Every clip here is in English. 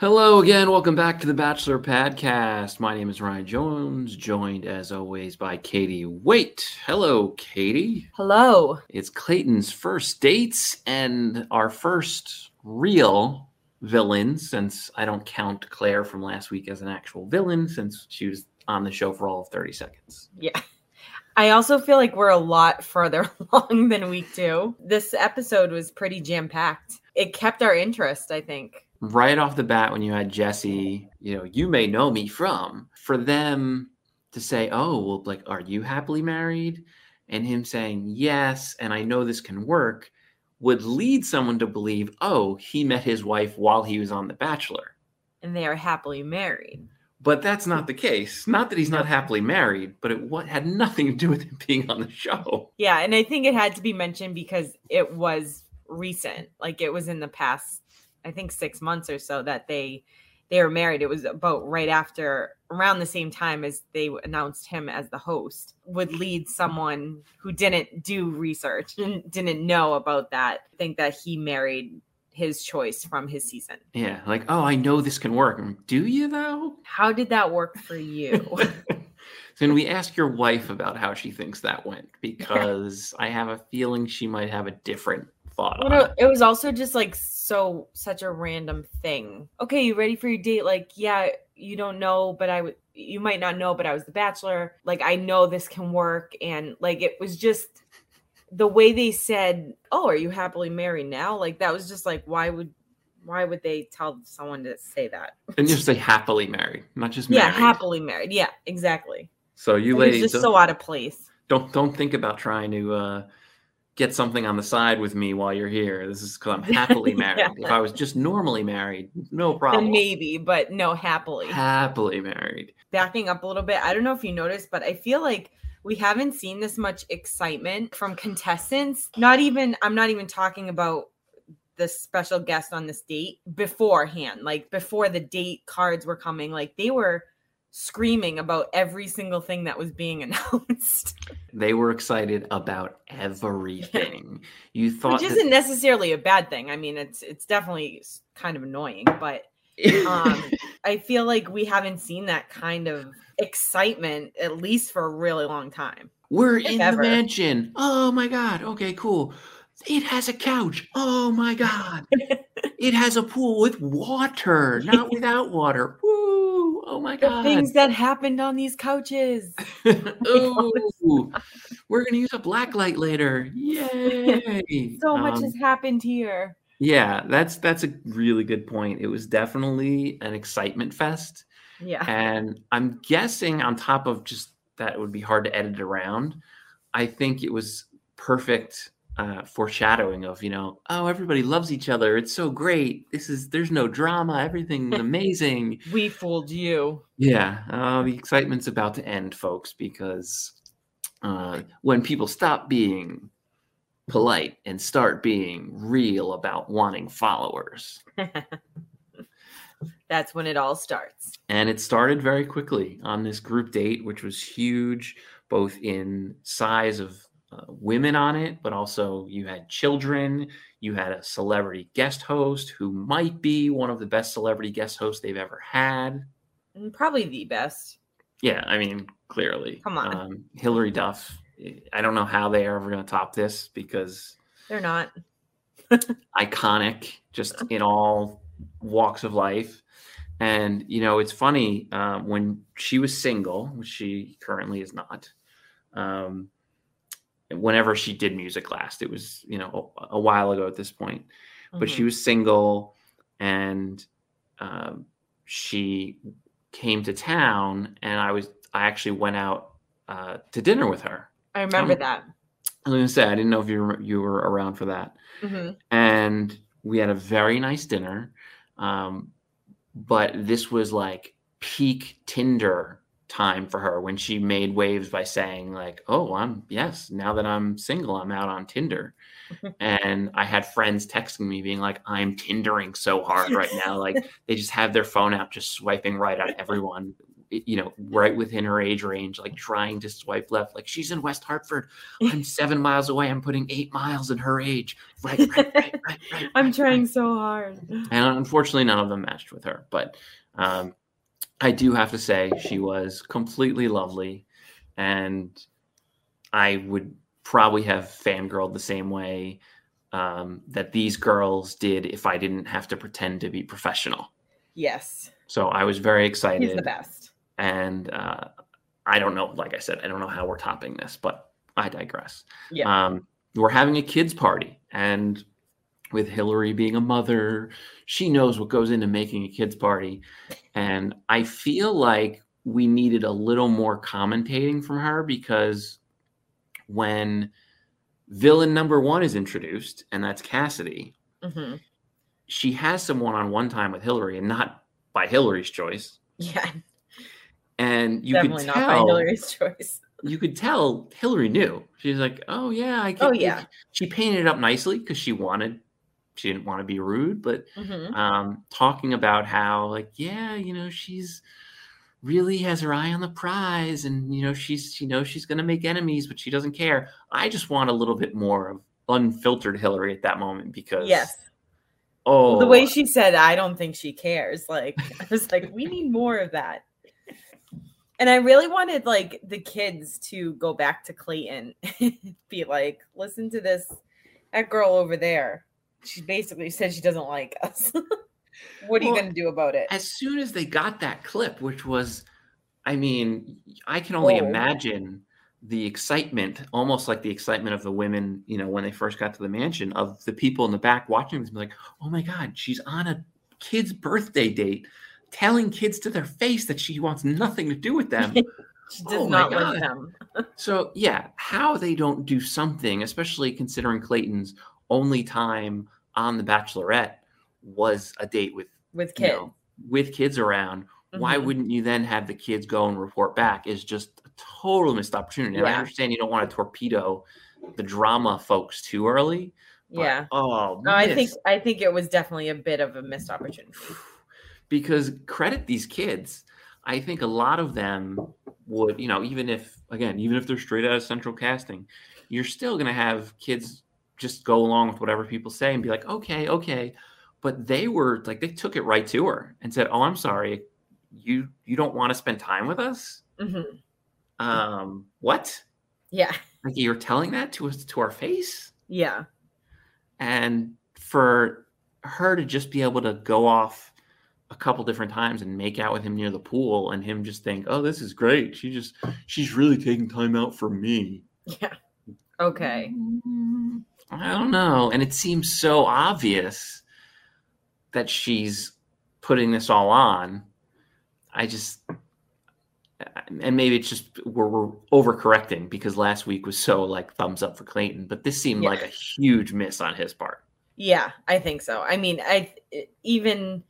Hello again. Welcome back to the Bachelor Podcast. My name is Ryan Jones, joined as always by Katie Wait. Hello, Katie. Hello. It's Clayton's first dates and our first real villain, since I don't count Claire from last week as an actual villain, since she was on the show for all of 30 seconds. Yeah. I also feel like we're a lot further along than week two. This episode was pretty jam packed. It kept our interest, I think right off the bat when you had Jesse, you know, you may know me from, for them to say, oh, well, like, are you happily married? And him saying, yes, and I know this can work, would lead someone to believe, oh, he met his wife while he was on The Bachelor. And they are happily married. But that's not the case. Not that he's not happily married, but it what had nothing to do with him being on the show. Yeah, and I think it had to be mentioned because it was recent. Like it was in the past I think six months or so that they they were married. It was about right after around the same time as they announced him as the host would lead someone who didn't do research and didn't know about that think that he married his choice from his season. Yeah, like, oh, I know this can work. Do you though? How did that work for you? Can we ask your wife about how she thinks that went? Because I have a feeling she might have a different thought. Well, no, it. was also just like so such a random thing. Okay, you ready for your date? Like, yeah, you don't know, but I would you might not know, but I was the bachelor. Like, I know this can work. And like it was just the way they said, Oh, are you happily married now? Like that was just like, why would why would they tell someone to say that? And just say happily married, not just married. Yeah, happily married. Yeah, exactly. So you ladies just so out of place. Don't don't think about trying to uh get something on the side with me while you're here. This is because I'm happily married. yeah. If I was just normally married, no problem. Then maybe, but no, happily. Happily married. Backing up a little bit, I don't know if you noticed, but I feel like we haven't seen this much excitement from contestants. Not even, I'm not even talking about the special guest on this date beforehand, like before the date cards were coming, like they were screaming about every single thing that was being announced. They were excited about everything. You thought Which isn't necessarily a bad thing. I mean, it's it's definitely kind of annoying, but um I feel like we haven't seen that kind of excitement at least for a really long time. We're in ever. the mansion. Oh my god. Okay, cool. It has a couch. Oh my god. it has a pool with water, not without water. Woo! Oh my god. The things that happened on these couches. Ooh, we're gonna use a black light later. Yay! so much um, has happened here. Yeah, that's that's a really good point. It was definitely an excitement fest. Yeah. And I'm guessing on top of just that it would be hard to edit around. I think it was perfect uh, foreshadowing of you know oh everybody loves each other. It's so great. This is there's no drama. Everything's amazing. We fooled you. Yeah. Uh, the excitement's about to end folks because uh, when people stop being polite and start being real about wanting followers that's when it all starts. And it started very quickly on this group date which was huge both in size of uh, women on it, but also you had children. You had a celebrity guest host who might be one of the best celebrity guest hosts they've ever had. Mm, probably the best. Yeah, I mean, clearly. Come on. Um, Hilary Duff. I don't know how they are ever going to top this because they're not. iconic, just in all walks of life. And you know, it's funny uh, when she was single, which she currently is not. Um, whenever she did music last, it was you know a, a while ago at this point, but she Mhm. was single, and um, she came to town, and I was I actually went out uh, to dinner with her. I remember Um, that. I was gonna say I didn't know if you were, you were around for that Mhm. and we had a very nice dinner. Um, but this was like peak Tinder time for her when she made waves by saying like, "Oh, I'm yes, now that I'm single, I'm out on Tinder." and I had friends texting me being like, "I'm Tindering so hard right now." Like they just have their phone out, just swiping right at everyone. You know, right within her age range, like trying to swipe left. Like she's in West Hartford. I'm seven miles away. I'm putting eight miles in her age. Right, right, right, right, right. I'm right, trying so hard. And unfortunately, none of them matched with her. But um, I do have to say, she was completely lovely. And I would probably have fangirled the same way um, that these girls did if I didn't have to pretend to be professional. Yes, So I was very excited. he's the best. And uh, I don't know, like I said, I don't know how we're topping this, but I digress. Yeah. Um, we're having a kids' party, and with Hilary being a mother, she knows what goes into making a kids' party. And I feel like we needed a little more commentating from her because when villain number one is introduced, and that's Cassidy, hmm she has some one-on-one time with Hilary, and not by Hilary's choice. Yeah, And you definitely could not by tell Hilary's choice. you could tell Hilary knew. She's like, "Oh yeah, I can." Oh, yeah. She painted it up nicely because she wanted. She didn't want to be rude, but hmm um, talking about how, like, yeah, you know, she's really has her eye on the prize, and you know, she's she knows she's going to make enemies, but she doesn't care. I just want a little bit more of unfiltered Hilary at that moment because Yes, oh, the way she said, "I don't think she cares." Like I was like, we need more of that. And I really wanted like the kids to go back to Clayton, be like, listen to this, that girl over there. She basically said she doesn't like us. what are you gonna do about it? as soon as they got that clip, which was, I mean, I can only Oh. imagine the excitement, almost like the excitement of the women, you know, when they first got to the mansion, of the people in the back watching this, like, oh my God, she's on a kid's birthday date, telling kids to their face that she wants nothing to do with them. She does oh not like them. so, yeah, how they don't do something, especially considering Clayton's only time on The Bachelorette was a date with with you kids. know, with kids around, why Mhm. wouldn't you then have the kids go and report back? Is just a total missed opportunity. And I understand you don't want to torpedo the drama folks too early. but, yeah. Oh, No, I think. I think it was definitely a bit of a missed opportunity. because credit these kids. I think a lot of them would, you know, even if again, even if they're straight out of central casting, you're still going to have kids just go along with whatever people say and be like, okay, okay. But they were like, they took it right to her and said, "Oh, I'm sorry, you you don't want to spend time with us." hmm Um, what? Yeah, Like you're telling that to us to our face? yeah, and for her to just be able to go off a couple different times and make out with him near the pool and him just think oh this is great she just she's really taking time out for me yeah. Okay. Mm, i don't know and it seems so obvious that she's putting this all on i just and maybe it's just we're, we're overcorrecting because last week was so like thumbs up for clayton but this seemed Yeah. like a huge miss on his part Yeah, I think so. I mean, I even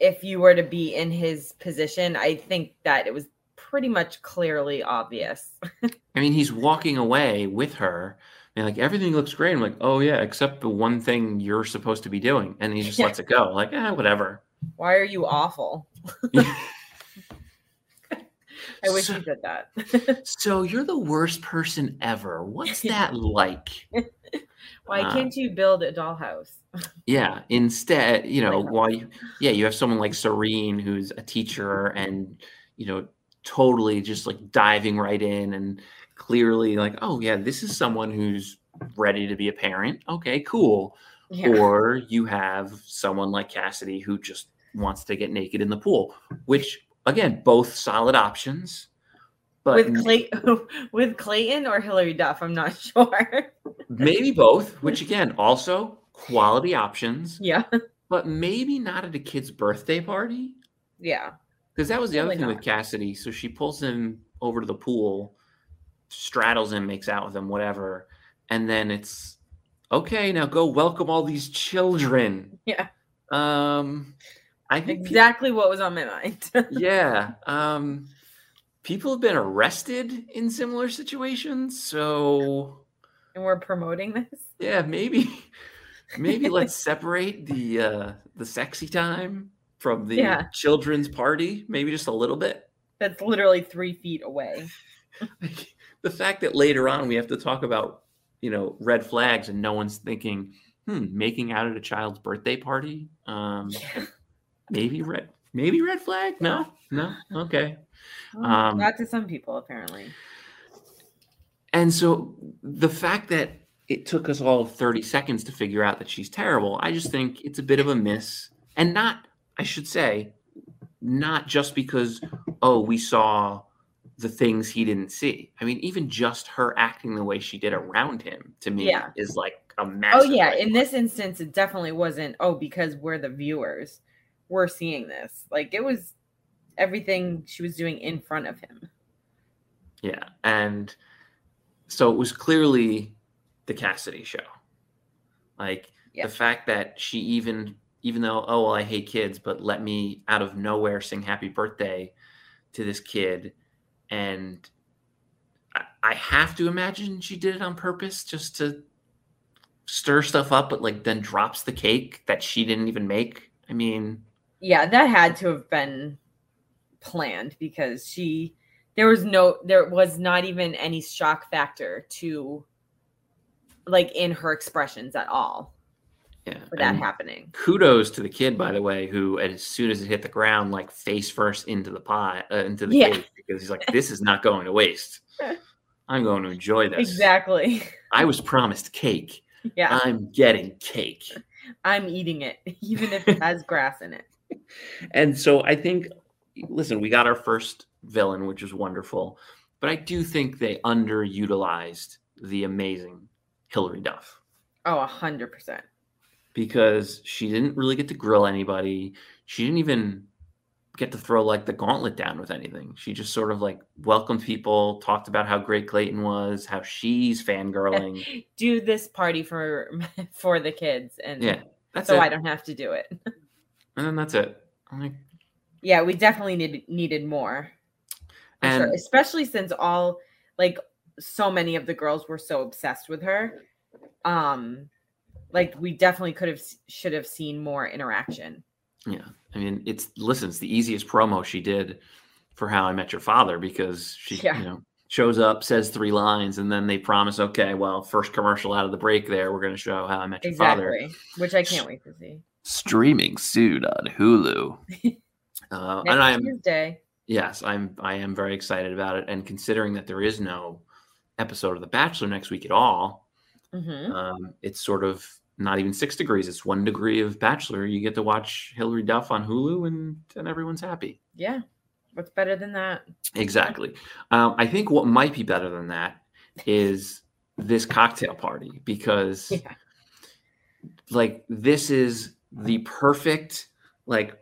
if you were to be in his position, I think that it was pretty much clearly obvious. I mean, he's walking away with her, and like everything looks great. I'm like, oh yeah, except the one thing you're supposed to be doing, and he just Yeah. lets it go. Like, eh, whatever. Why are you awful? I wish so, you did that. so you're the worst person ever. What's that like? Why Uh, can't you build a dollhouse? Yeah. Instead, you know, while you, yeah, you have someone like Serene who's a teacher and you know totally just like diving right in and clearly like, oh yeah, this is someone who's ready to be a parent. Okay, cool. Yeah. Or you have someone like Cassidy who just wants to get naked in the pool, which again, both solid options. But with Clay with Clayton or Hilary Duff, I'm not sure. maybe both, which again, also quality options, yeah. but maybe not at a kid's birthday party. Yeah. Because that was the other Probably thing not. with Cassidy. So she pulls him over to the pool, straddles him, makes out with him, whatever. And then it's okay, now go welcome all these children. Yeah. Um I think Exactly what was on my mind. yeah. Um people have been arrested in similar situations. So and we're promoting this. yeah, maybe maybe let's separate the uh the sexy time from the Yeah. children's party, maybe just a little bit. That's literally three feet away. The fact that later on we have to talk about you know red flags and no one's thinking hmm making out at a child's birthday party um maybe red maybe red flag? No no okay. Well, Um, not to some people, apparently. and so the fact that it took us all 30 seconds to figure out that she's terrible i just think it's a bit of a miss. And not i should say not just because oh we saw the things he didn't see i mean even just her acting the way she did around him to me Yeah. is like a oh, massive. Oh yeah, in this instance, it definitely wasn't. Oh, because we're the viewers, we're seeing this. Like it was everything she was doing in front of him. Yeah. And so it was clearly the Cassidy show. Like Yeah. the fact that she even even though, oh well, I hate kids, but let me out of nowhere sing happy birthday to this kid. And I, have to imagine she did it on purpose just to stir stuff up, but like then drops the cake that she didn't even make. I mean, Yeah, that had to have been planned because she there was no there was not even any shock factor to like in her expressions at all yeah. for that and- happening. kudos to the kid by the way who as soon as it hit the ground like face first into the pot uh, into the Yeah. cake because he's like this is not going to waste i'm going to enjoy this Exactly. i was promised cake Yeah, i'm getting cake I'm eating it even if it has grass in it. and so i think listen we got our first villain which is wonderful but i do think they underutilized the amazing hilary duff Oh, a hundred percent. Because she didn't really get to grill anybody. She didn't even get to throw like the gauntlet down with anything. She just sort of like welcomed people, talked about how great Clayton was, how she's fangirling. Do this party for for the kids, and yeah, that's so it. I don't have to do it. and then that's it. Like, Yeah, we definitely need, needed more. for sure. and Especially since all like so many of the girls were so obsessed with her. Um like we definitely could have should have seen more interaction. yeah, I mean, it's listen, it's the easiest promo she did for How I Met Your Father because she, Yeah. you know, shows up, says three lines, and then they promise, okay, well, first commercial out of the break there, we're going to show How I Met Your Father. Exactly. Which I can't wait to see. streaming soon on Hulu. uh, Next and I'm Tuesday. yes, I'm I am very excited about it. And considering that there is no episode of The Bachelor next week at all, hmm um, it's sort of not even six degrees. It's one degree of Bachelor. You get to watch Hilary Duff on Hulu, and and everyone's happy. Yeah. What's better than that? Exactly. Um, I think what might be better than that is this cocktail party because, Yeah. like, this is the perfect, like,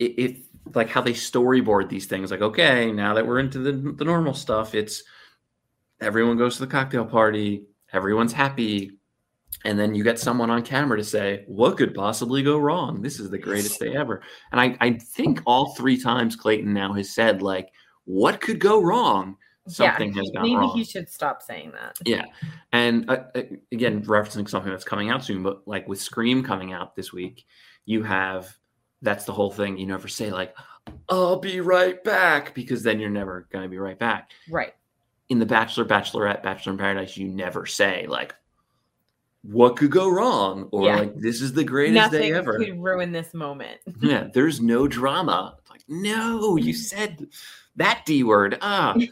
it, it like how they storyboard these things. Like, okay, now that we're into the the normal stuff, it's everyone goes to the cocktail party, everyone's happy. And then you get someone on camera to say, What could possibly go wrong? This is the greatest day ever. And I, I think all three times Clayton now has said, like, what could go wrong? Something yeah, has gone wrong. maybe wrong. he should stop saying that. Yeah. And uh, uh, again, referencing something that's coming out soon, but like with Scream coming out this week, you have that's the whole thing. You never say, like, I'll be right back, because then you're never going to be right back. Right. In The Bachelor, Bachelorette, Bachelor in Paradise, you never say, like, what could go wrong? Or Yeah. like, this is the greatest Nothing day ever. could ruin this moment. yeah, there's no drama. Like, no, you said that D word. Ah.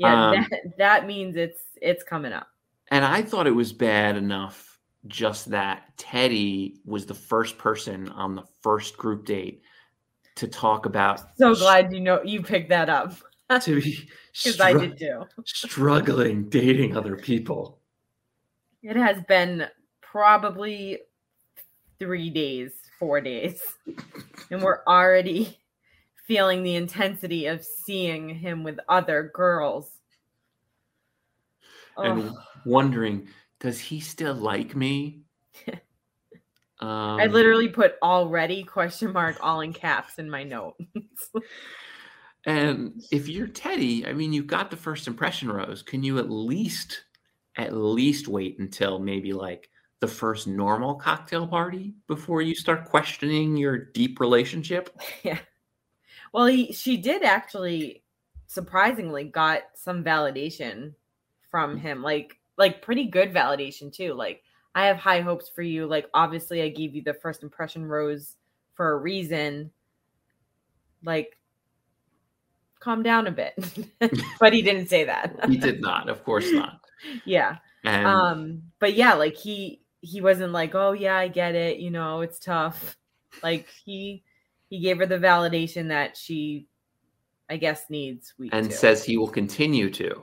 Yeah, Um, that, that means it's it's coming up. And I thought it was bad enough just that Teddy was the first person on the first group date to talk about So glad you know you picked that up to be because I did too. struggling dating other people. It has been probably three days, four days, and we're already feeling the intensity of seeing him with other girls. and wondering, does he still like me? Um, I literally put already question mark all in caps in my note. And if you're Teddy, I mean, you've got the first impression rose. Can you at least, at least wait until maybe like the first normal cocktail party before you start questioning your deep relationship? yeah. Well, he, she did actually surprisingly got some validation from him, like like pretty good validation too. Like I have high hopes for you. Like obviously, I gave you the first impression rose for a reason. Like, calm down a bit. but he didn't say that. He did not, of course not. yeah. And Um. But yeah, like he he wasn't like, oh yeah, I get it. You know, it's tough. Like he he gave her the validation that she, I guess, needs week and says he will continue to.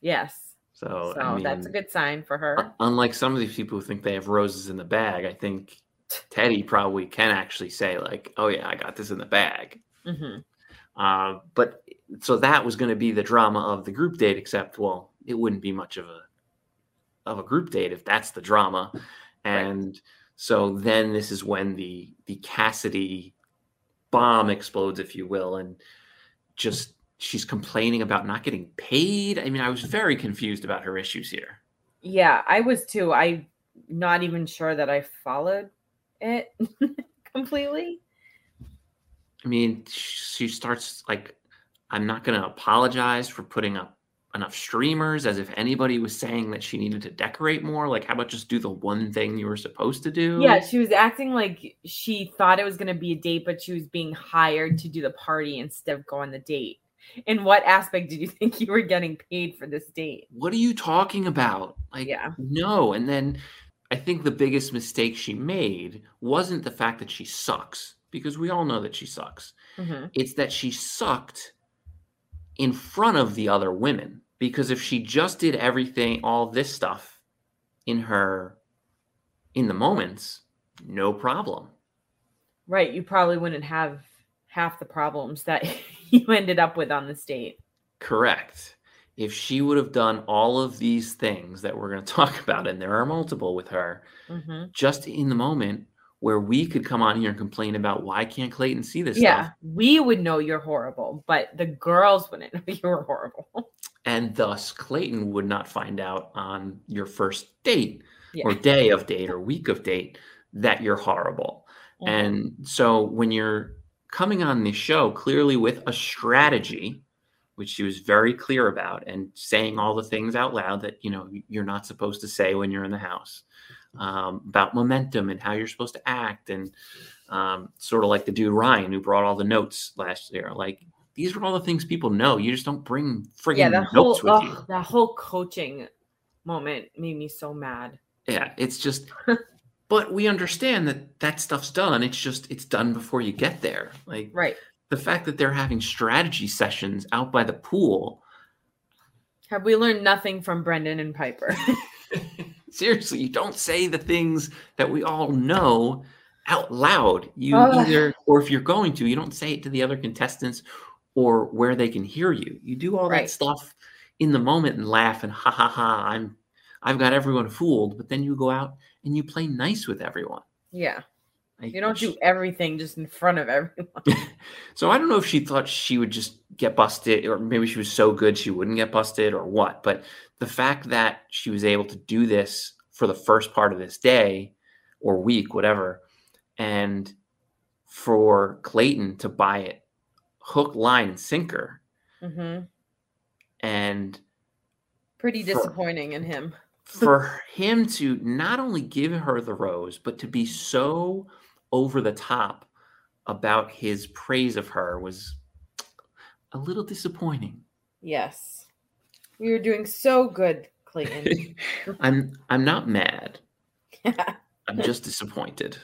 yes. So, So I mean, that's a good sign for her. unlike some of these people who think they have roses in the bag, I think Teddy probably can actually say like, "Oh yeah, I got this in the bag." Mm-hmm. Uh, but so that was going to be the drama of the group date, except well, it wouldn't be much of a of a group date if that's the drama. And so then this is when the the Cassidy bomb explodes, if you will, and just she's complaining about not getting paid. I mean, I was very confused about her issues here. Yeah, I was too. I'm not even sure that I followed it completely. I mean, she starts like, I'm not going to apologize for putting up enough streamers as if anybody was saying that she needed to decorate more. Like, how about just do the one thing you were supposed to do? Yeah, she was acting like she thought it was going to be a date, but she was being hired to do the party instead of go on the date. In what aspect did you think you were getting paid for this date? What are you talking about? Like, Yeah. no. And then I think the biggest mistake she made wasn't the fact that she sucks, because we all know that she sucks. hmm It's that she sucked in front of the other women. Because if she just did everything, all this stuff in her, in the moments, no problem. Right. You probably wouldn't have half the problems that you ended up with on this date. Correct. If she would have done all of these things that we're going to talk about, and there are multiple with her, hmm just in the moment where we could come on here and complain about why can't Clayton see this Yeah, stuff, we would know you're horrible, but the girls wouldn't know you were horrible. And thus Clayton would not find out on your first date or day of date or week of date that you're horrible. Mhm. And so when you're coming on this show clearly with a strategy, which she was very clear about, and saying all the things out loud that you know you're not supposed to say when you're in the house um, about momentum and how you're supposed to act, and um, sort of like the dude Ryan who brought all the notes last year. Like these are all the things people know. You just don't bring friggin' yeah, that whole notes with ugh, that whole coaching moment made me so mad. Yeah, it's just. But we understand that that stuff's done. It's just it's done before you get there. Like Right. the fact that they're having strategy sessions out by the pool. Have we learned nothing from Brendan and Piper? Seriously, you don't say the things that we all know out loud. You Ugh. either, or if you're going to, you don't say it to the other contestants or where they can hear you. You do all Right. that stuff in the moment and laugh and ha ha ha. I'm, I've got everyone fooled. But then you go out and you play nice with everyone. yeah. Like, You don't do everything just in front of everyone. So I don't know if she thought she would just get busted, or maybe she was so good she wouldn't get busted, or what. But the fact that she was able to do this for the first part of this day or week, whatever, and for Clayton to buy it hook, line, and sinker, hmm and Pretty For- disappointing in him. for him to not only give her the rose, but to be so over the top about his praise of her was a little disappointing. Yes. We were doing so good, Clayton. I'm I'm not mad. I'm just disappointed.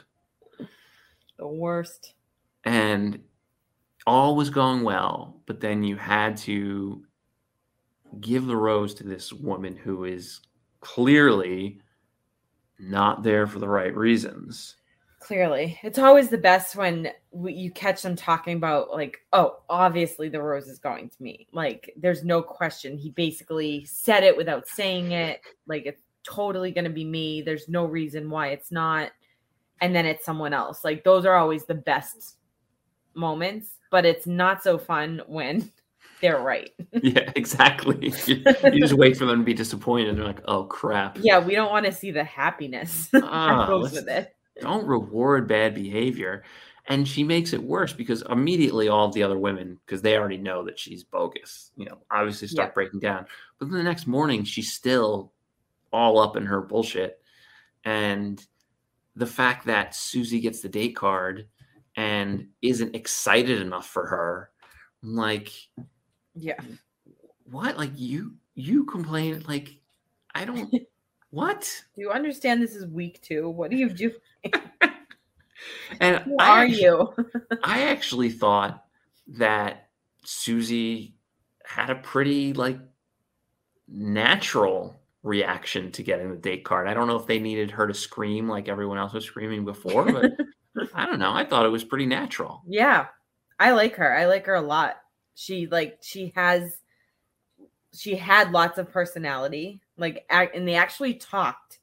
The worst. And all was going well, but then you had to give the rose to this woman who is clearly not there for the right reasons. Clearly, it's always the best when you catch them talking about like, oh, obviously the rose is going to me. Like, there's no question. He basically said it without saying it. Like, it's totally going to be me. There's no reason why it's not. And then it's someone else. Like, those are always the best moments. But it's not so fun when they're right. yeah, exactly. You, you just wait for them to be disappointed. They're like, oh crap. yeah, we don't want to see the happiness Ah, that goes with it. don't reward bad behavior. And she makes it worse because immediately all of the other women, because they already know that she's bogus, you know, obviously start Yeah. breaking down. But then the next morning, she's still all up in her bullshit. And the fact that Susie gets the date card and isn't excited enough for her, I'm like, Yeah. what? Like you, you complain, like, I don't, what? Do you understand this is week two? What do you do? And Who I are you? I actually thought that Susie had a pretty like natural reaction to getting the date card. I don't know if they needed her to scream like everyone else was screaming before, but I don't know. I thought it was pretty natural. Yeah. I like her. I like her a lot. She like she has she had lots of personality. Like and they actually talked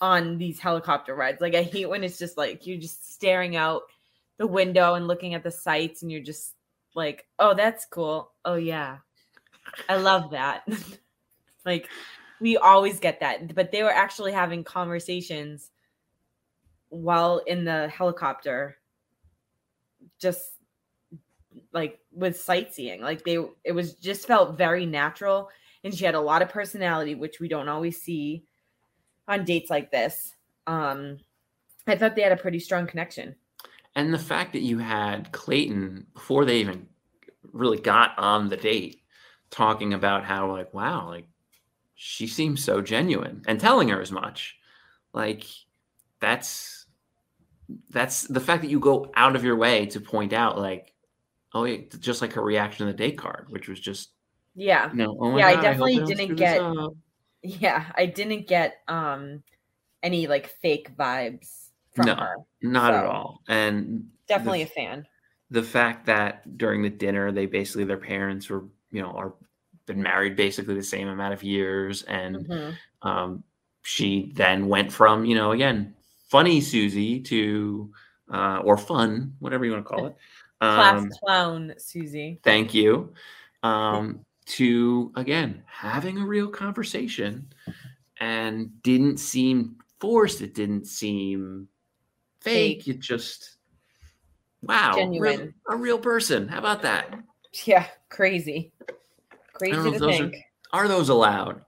on these helicopter rides. Like I hate when it's just like you're just staring out the window and looking at the sights and you're just like, "Oh, that's cool. Oh yeah. I love that." like we always get that, but they were actually having conversations while in the helicopter just like with sightseeing like they it was just felt very natural and she had a lot of personality which we don't always see on dates like this um i thought they had a pretty strong connection And the fact that you had Clayton before they even really got on the date talking about how like wow, like she seems so genuine and telling her as much. Like that's that's the fact that you go out of your way to point out like oh yeah, just like her reaction to the date card, which was just yeah you know, oh my Yeah, I God, hope definitely don't didn't get- yeah i didn't get um any like fake vibes from No. her not at all. And definitely the- a fan the fact that during the dinner they basically their parents were you know are been married basically the same amount of years and Mhm. um, she then went from you know again funny susie to uh, or fun whatever you want to call it class um, clown susie. thank you um, to again having a real conversation and didn't seem forced it didn't seem fake, Fake. it just wow real- Genuine. a real person. How about that? Yeah crazy. Crazy to those are- think. Are those allowed?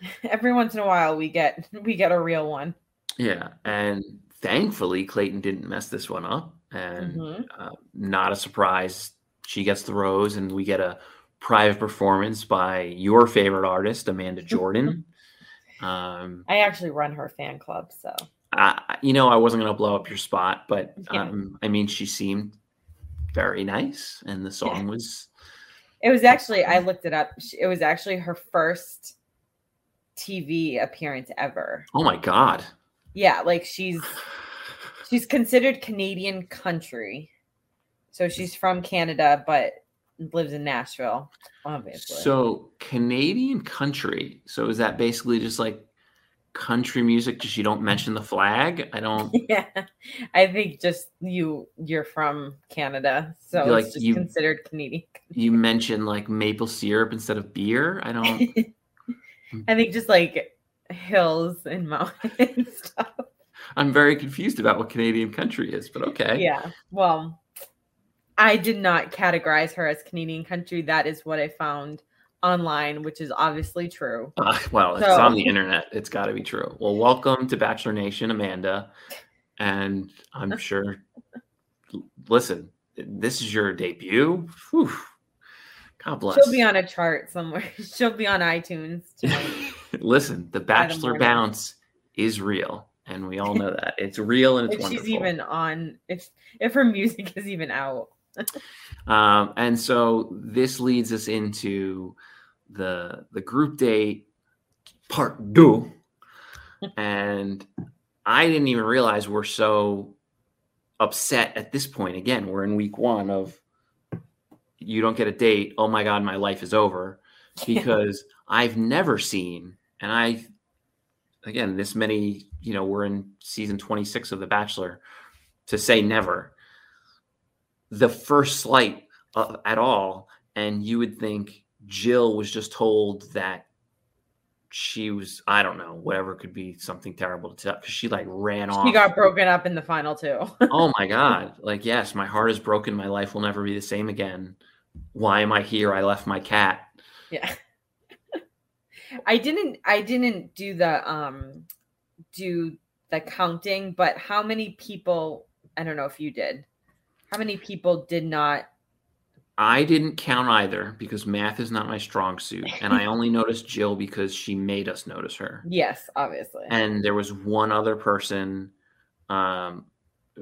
Every once in a while we get we get a real one yeah and thankfully clayton didn't mess this one up and Mhm. uh, not a surprise she gets the rose and we get a private performance by your favorite artist amanda jordan. Um i actually run her fan club so. I, you know i wasn't going to blow up your spot but Yeah. um i mean she seemed very nice and the song was it was actually i looked it up it was actually her first tv appearance ever. Oh my god yeah like she's she's considered canadian country. So she's from canada but lives in nashville obviously. So canadian country. So is that basically just like country music just you don't mention the flag? I don't yeah. I think just you you're from canada so You're it's like, just you- considered canadian you mention like maple syrup instead of beer? I don't i think just like hills and mountains stuff i'm very confused about what canadian country is but okay yeah well i did not categorize her as canadian country that is what i found online which is obviously true Uh, well it's on the internet it's got to be true well welcome to bachelor nation amanda and i'm sure listen this is your debut Whew. God bless. She'll be on a chart somewhere. She'll be on iTunes tonight. Listen, the Bachelor bounce is real, and we all know that it's real and it's if wonderful. she's even on, if if her music is even out. Um, and so this leads us into the the group date part two. and I didn't even realize we're so upset at this point. Again, we're in week one of you don't get a date. Oh my god, my life is over. Because I've never seen, and I again, this many, you know, we're in season 26 of The Bachelor to say never. The first slight uh, at all and you would think jill was just told that she was i don't know whatever could be something terrible to tell because she like ran off. She got broken up in the final two. oh my god. Like yes my heart is broken. My life will never be the same again. Why am i here? I left my cat. Yeah. I didn't I didn't do the um do the counting, but how many people I don't know if you did. How many people did not i didn't count either because math is not my strong suit and i only noticed jill because she made us notice her Yes, obviously. and there was one other person um,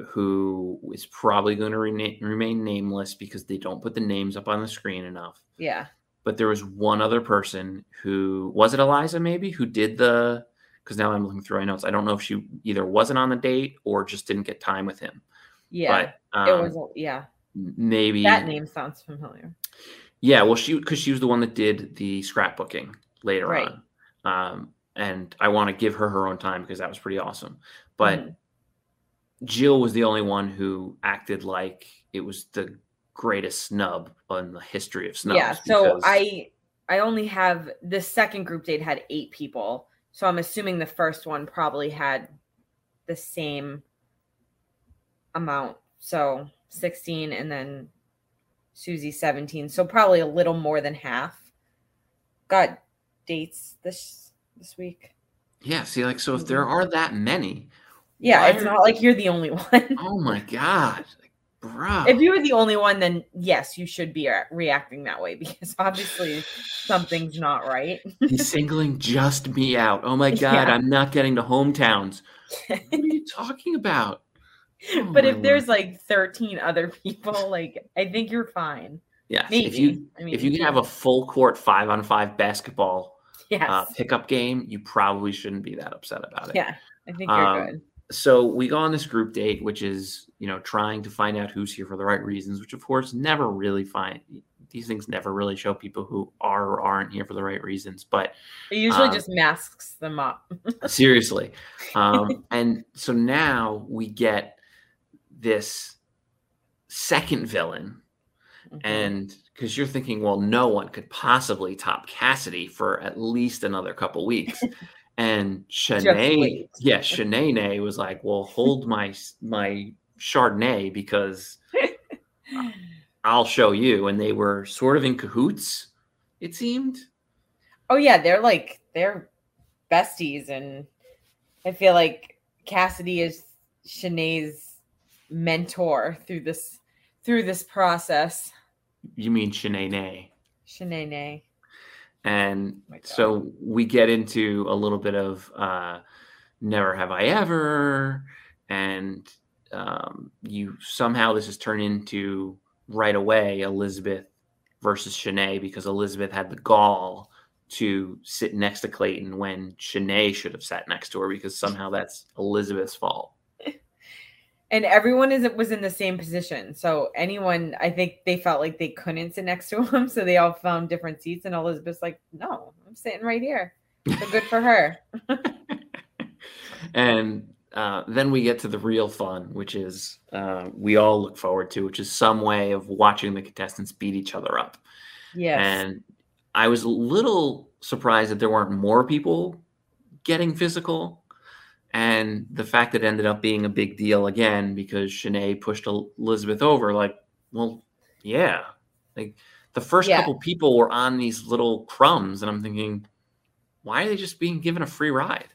who is probably going to rena- remain nameless because they don't put the names up on the screen enough. yeah. But there was one other person who was it Eliza maybe who did the because now I'm looking through my notes. I don't know if she either wasn't on the date or just didn't get time with him. Yeah. But um, it was yeah. maybe That name sounds familiar. Yeah, well, she because she was the one that did the scrapbooking later Right. on, um, and I want to give her her own time because that was pretty awesome. But Mhm. Jill was the only one who acted like it was the greatest snub in the history of snubs. yeah so i i only have the second group date had eight people so i'm assuming the first one probably had the same amount so 16 and then susie 17 so probably a little more than half got dates this this week yeah, see, like so if there Mm-hmm. are that many, yeah it's not like you're the only one oh my god, bro. if you were the only one then yes you should be uh, reacting that way because obviously something's not right He's singling just me out. Oh my god, Yeah. I'm not getting to hometowns. what are you talking about? Oh but if there's like 13 other people, like I think you're fine. yes, Maybe. if you I mean, if you can have a full court five on five basketball yes, uh, pickup game, you probably shouldn't be that upset about it. yeah, I think you're Um, good. So we go on this group date, which is you know trying to find out who's here for the right reasons, which of course never really find these things never really show people who are or aren't here for the right reasons. But It usually um, just masks them up. seriously, um, and so now we get this second villain Mhm. and because you're thinking well no one could possibly top cassidy for at least another couple weeks and Shanae, yeah Shanae was like well hold my my chardonnay because i'll show you. And they were sort of in cahoots it seemed. Oh yeah, they're like they're besties, and I feel like Cassidy is Shanae's mentor through this through this process. you mean Shanae Shanae, and my so we get into a little bit of uh never have i ever. And um you somehow this has turned into right away elizabeth versus Shanae because elizabeth had the gall to sit next to clayton when Shanae should have sat next to her because somehow that's elizabeth's fault and everyone is was in the same position. So anyone, I think they felt like they couldn't sit next to him, so they all found different seats. And Elizabeth's like, "No, I'm sitting right here." So good for her. and uh, then we get to the real fun, which is uh, we all look forward to, which is some way of watching the contestants beat each other up. Yes. And I was a little surprised that there weren't more people getting physical. And the fact that it ended up being a big deal again because Shanae pushed Elizabeth over, like, well, yeah. Like the first Yeah. couple people were on these little crumbs, and I'm thinking, why are they just being given a free ride?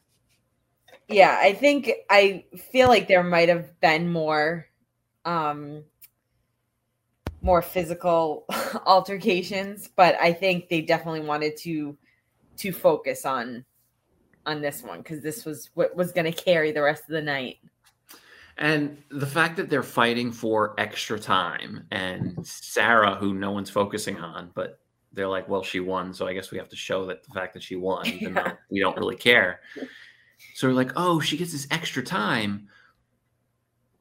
yeah, I think I feel like there might have been more um more physical altercations, but I think they definitely wanted to to focus on on this one because this was what was going to carry the rest of the night. And the fact that they're fighting for extra time and Sarah, who no one's focusing on, but they're like, well, she won. So I guess we have to show that the fact that she won, even Yeah. though we don't really care. So we're like, oh, she gets this extra time.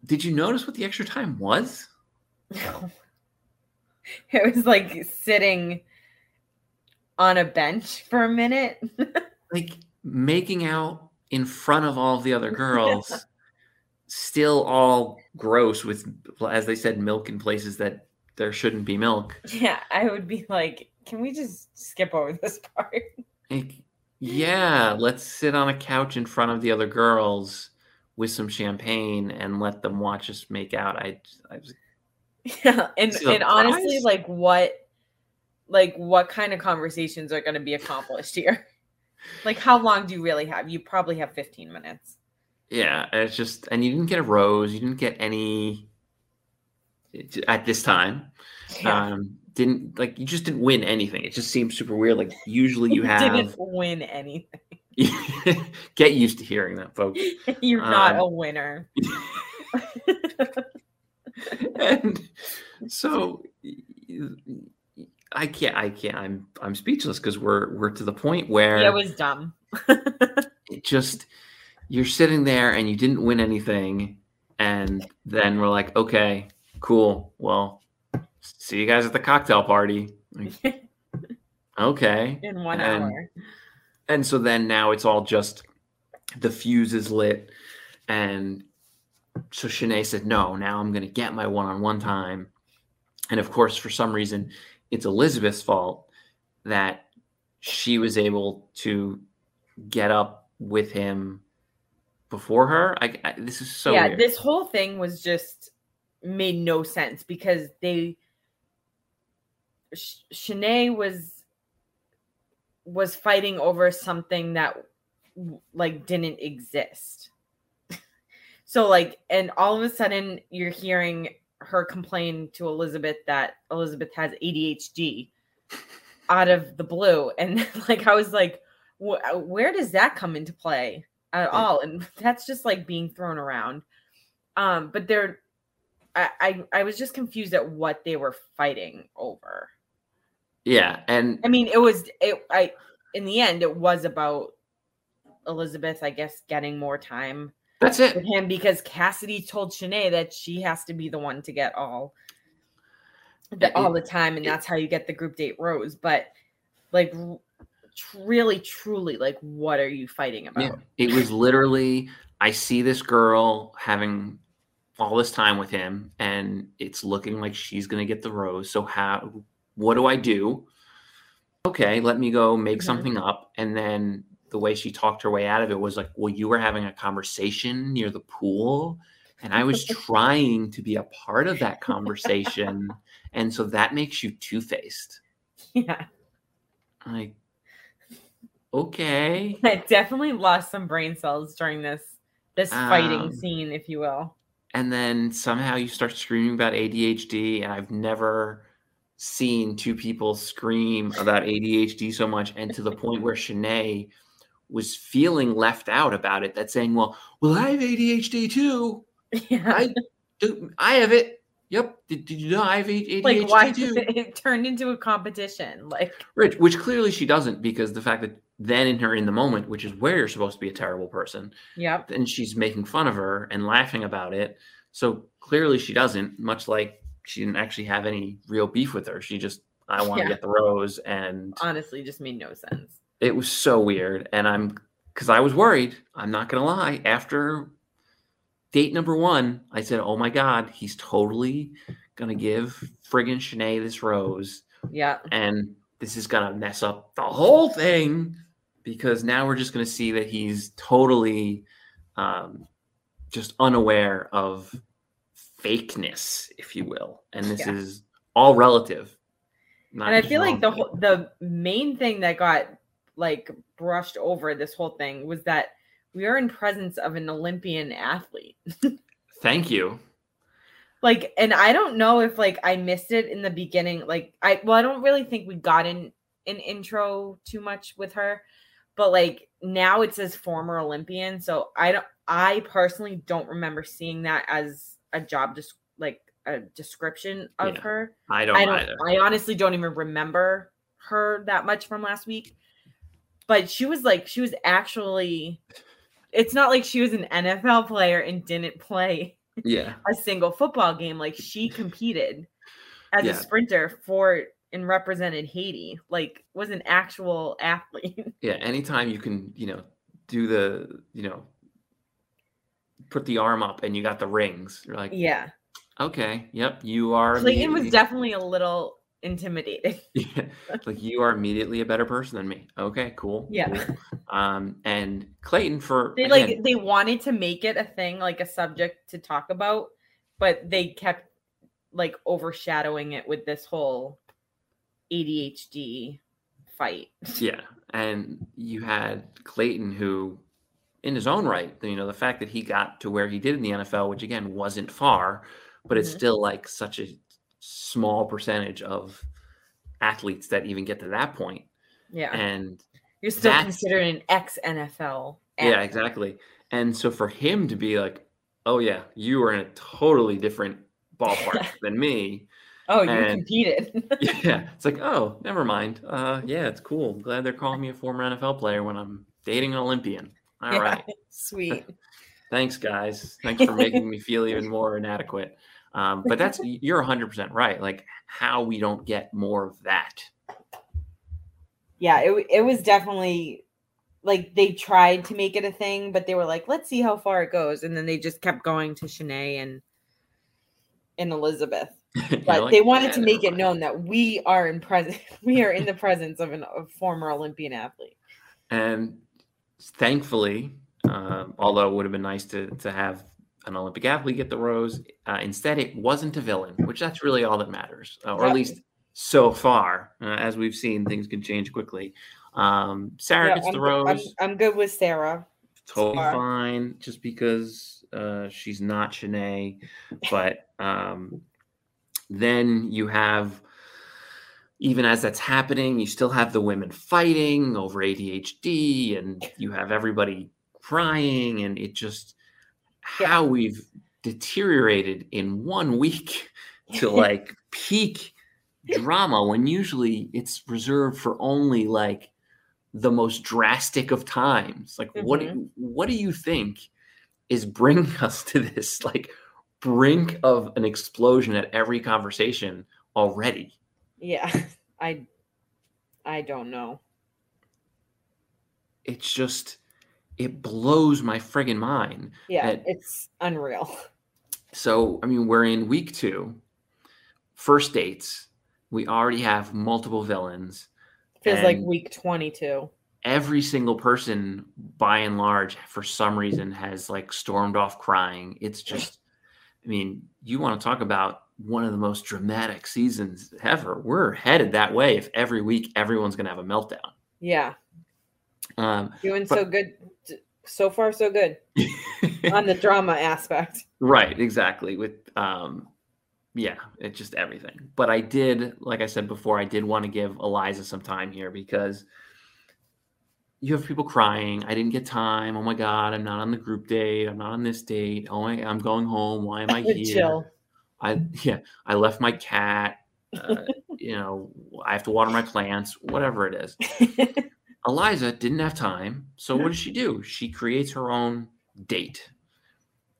Did you notice what the extra time was? No. it was like sitting on a bench for a minute. Like making out in front of all the other girls, still all gross with, as they said, milk in places that there shouldn't be milk. yeah, I would be like, can we just skip over this part? Like, yeah, let's sit on a couch in front of the other girls with some champagne and let them watch us make out. I, I was, Yeah, and and honestly, like what, like what kind of conversations are going to be accomplished here? Like, how long do you really have? You probably have fifteen minutes. yeah, it's just, and you didn't get a rose, you didn't get any at this time. Yeah. Um, didn't like you just didn't win anything. It just seems super weird. Like usually you have didn't win anything. get used to hearing that, folks. You're not Um, a winner. and so I can't I can't I'm I'm speechless because we're we're to the point where it was dumb. it just you're sitting there and you didn't win anything and then we're like okay cool well see you guys at the cocktail party Like, okay in one And- hour. and so then now it's all just the fuse is lit and so Shanae said no now i'm going to get my one-on-one time and of course for some reason it's elizabeth's fault that she was able to get up with him before her I, I- this is so yeah, weird. this whole thing was just made no sense because they Sh- Shanae was was fighting over something that like didn't exist. so like and all of a sudden you're hearing her complain to Elizabeth that Elizabeth has ADHD out of the blue. And like I was like wh- where does that come into play at all? And that's just like being thrown around. Um but they're I, I i was just confused at what they were fighting over. Yeah and i mean it was it i in the end it was about elizabeth i guess getting more time that's it with him because cassidy told Shanae that she has to be the one to get all the, It- all the time and that's how you get the group date rose but like really truly like what are you fighting about Yeah, it was literally I see this girl having all this time with him, and it's looking like she's gonna get the rose. So how? What do I do? Okay, let me go make Mhm. something up, and then the way she talked her way out of it was like, "Well, you were having a conversation near the pool." And I was trying to be a part of that conversation. And so that makes you two faced. yeah Like, okay. I definitely lost some brain cells during this this fighting Um, scene, if you will. and then somehow you start screaming about ADHD, and I've never seen two people scream about ADHD so much, and to the point where Shanae was feeling left out about it. That saying, "Well, well, I have ADHD too. Yeah. I do. I have it. Yep. Did, did you know I have ADHD like why too?" it turned into a competition? Like Rich, which clearly she doesn't, because the fact that then in her in the moment, which is where you're supposed to be a terrible person, yep. and she's making fun of her and laughing about it. So clearly she doesn't, much like she didn't actually have any real beef with her. She just, I want to get the rose. And Honestly, just made no sense. It was so weird. And I'm, because I was worried, I'm not going to lie. After date number one, I said, oh my God, he's totally going to give friggin' Shanae this rose. Yeah. And this is going to mess up the whole thing because now we're just going to see that he's totally um, just unaware of fakeness, if you will. And this Yeah. is all relative. not and I feel like the whole, the main thing that got like brushed over this whole thing was that we are in presence of an Olympian athlete. Thank you. like and i don't know if like i missed it in the beginning like i well i don't really think we got in an intro too much with her but like now it says former olympian so i don't i personally don't remember seeing that as a job just like a description of Yeah. her I don't, i don't either. i honestly don't even remember her that much from last week but she was like she was actually it's not like she was an nfl player and didn't play yeah. a single football game. Like she competed as Yeah. a sprinter for and represented Haiti. Like was an actual athlete. Yeah. Anytime you can, you know, do the, you know, put the arm up and you got the rings, you're like, yeah. okay, yep, you are. Clayton was definitely a little intimidating. Yeah, like you are immediately a better person than me. Okay, cool. Yeah. cool. Um, and Clayton for They again, like they wanted to make it a thing, like a subject to talk about, but they kept like overshadowing it with this whole ADHD fight. yeah, and you had Clayton who, in his own right, you know, the fact that he got to where he did in the NFL, which again wasn't far, but it's Mhm. still like such a small percentage of athletes that even get to that point. Yeah. And You're still considered an ex NFL. yeah, exactly. And so for him to be like, "Oh yeah, you are in a totally different ballpark than me," Oh, you And- competed. yeah, it's like, oh, never mind. Uh, yeah, it's cool. Glad they're calling me a former NFL player when I'm dating an Olympian. All Yeah. right, Sweet. thanks, guys. Thanks for making me feel even more inadequate. Um, but that's you're 100 percent right. Like how we don't get more of that. yeah, it it was definitely like they tried to make it a thing, but they were like, let's see how far it goes, and then they just kept going to Shanae and and Elizabeth. But like, they wanted "Yeah, to make it known that we are in present, we are in the presence of an, a former Olympian athlete. And thankfully, um, although it would have been nice to to have an Olympic athlete get the rose, uh, instead it wasn't a villain, which that's really all that matters, uh, or at least so far. Uh, as we've seen, things can change quickly. Um, Sarah Yeah, gets I'm, the go- I'm, rose, I'm good with Sarah. totally fine, just because uh, she's not Shanae. But um, then you have even as that's happening, you still have the women fighting over ADHD, and you have everybody crying, and it just. How we've deteriorated in one week to like peak drama when usually it's reserved for only like the most drastic of times. Like, what do you, what do you think is bringing us to this like brink of an explosion at every conversation already? Yeah, I I don't know. It's just it blows my friggin' mind. Yeah, And- it's unreal. So, I mean, we're in week two, first dates. We already have multiple villains. Feels like week 22. Every single person, by and large, for some reason, has like stormed off crying. It's just, I mean, you want to talk about one of the most dramatic seasons ever. We're headed that way if every week everyone's going to have a meltdown. Yeah, Um, doing But- so good. So far, so good on the drama aspect. Right, exactly. With um yeah, it's just everything. But I did, like I said before, I did want to give Eliza some time here because you have people crying. I didn't get time. Oh my god, I'm not on the group date. I'm not on this date. Oh my, I'm going home. Why am I here? Chill. I yeah, I left my cat. Uh, you know, I have to water my plants. Whatever it is. Eliza didn't have time, so what mm-hmm. does she do? She creates her own date,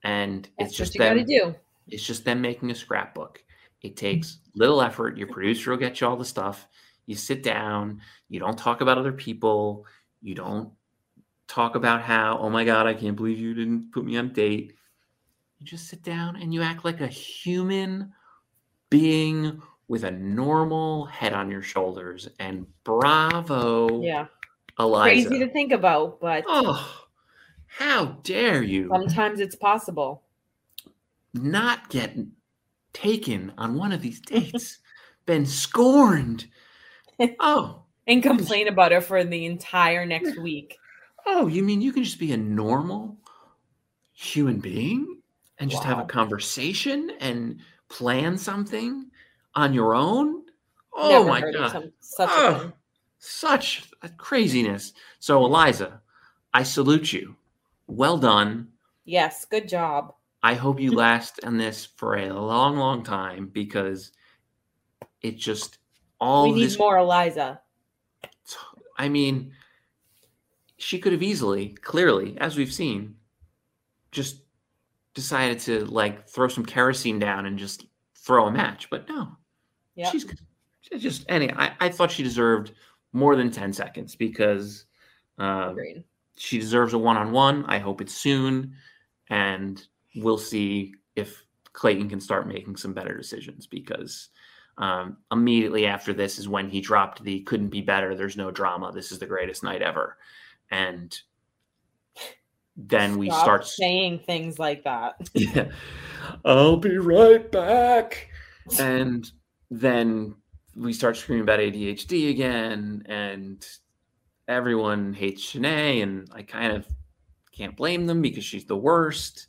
and That's it's just what you got to them. It's just them making a scrapbook. It mm-hmm. takes little effort. Your producer will get you all the stuff. You sit down. You don't talk about other people. You don't talk about how, oh my God, I can't believe you didn't put me on a date. You just sit down and you act like a human being with a normal head on your shoulders. And bravo, Yeah, Eliza. crazy to think about, but oh, how dare you sometimes it's possible. not get taken on one of these dates? Been scorned. Oh, And complain about it for the entire next week. oh, you mean you can just be a normal human being and just have a conversation and plan something on your own. Oh Never my god. some- such thing. Such a craziness. So Eliza, I salute you. Well done. Yes, good job. I hope you last in this for a long, long time because it just all we need this more Eliza. I mean, she could have easily, clearly, as we've seen, just decided to like throw some kerosene down and just throw a match. But no, Yeah. she's, she's just any. I, I thought she deserved more than ten seconds because uh, she deserves a one-on-one. I hope it's soon, and we'll see if Clayton can start making some better decisions because um, immediately after this is when he dropped the "couldn't be better." There's no drama. This is the greatest night ever, and then we start saying things like that. yeah. I'll be right back. And then we start screaming about ADHD again, and everyone hates Shanae, and I kind of can't blame them because she's the worst.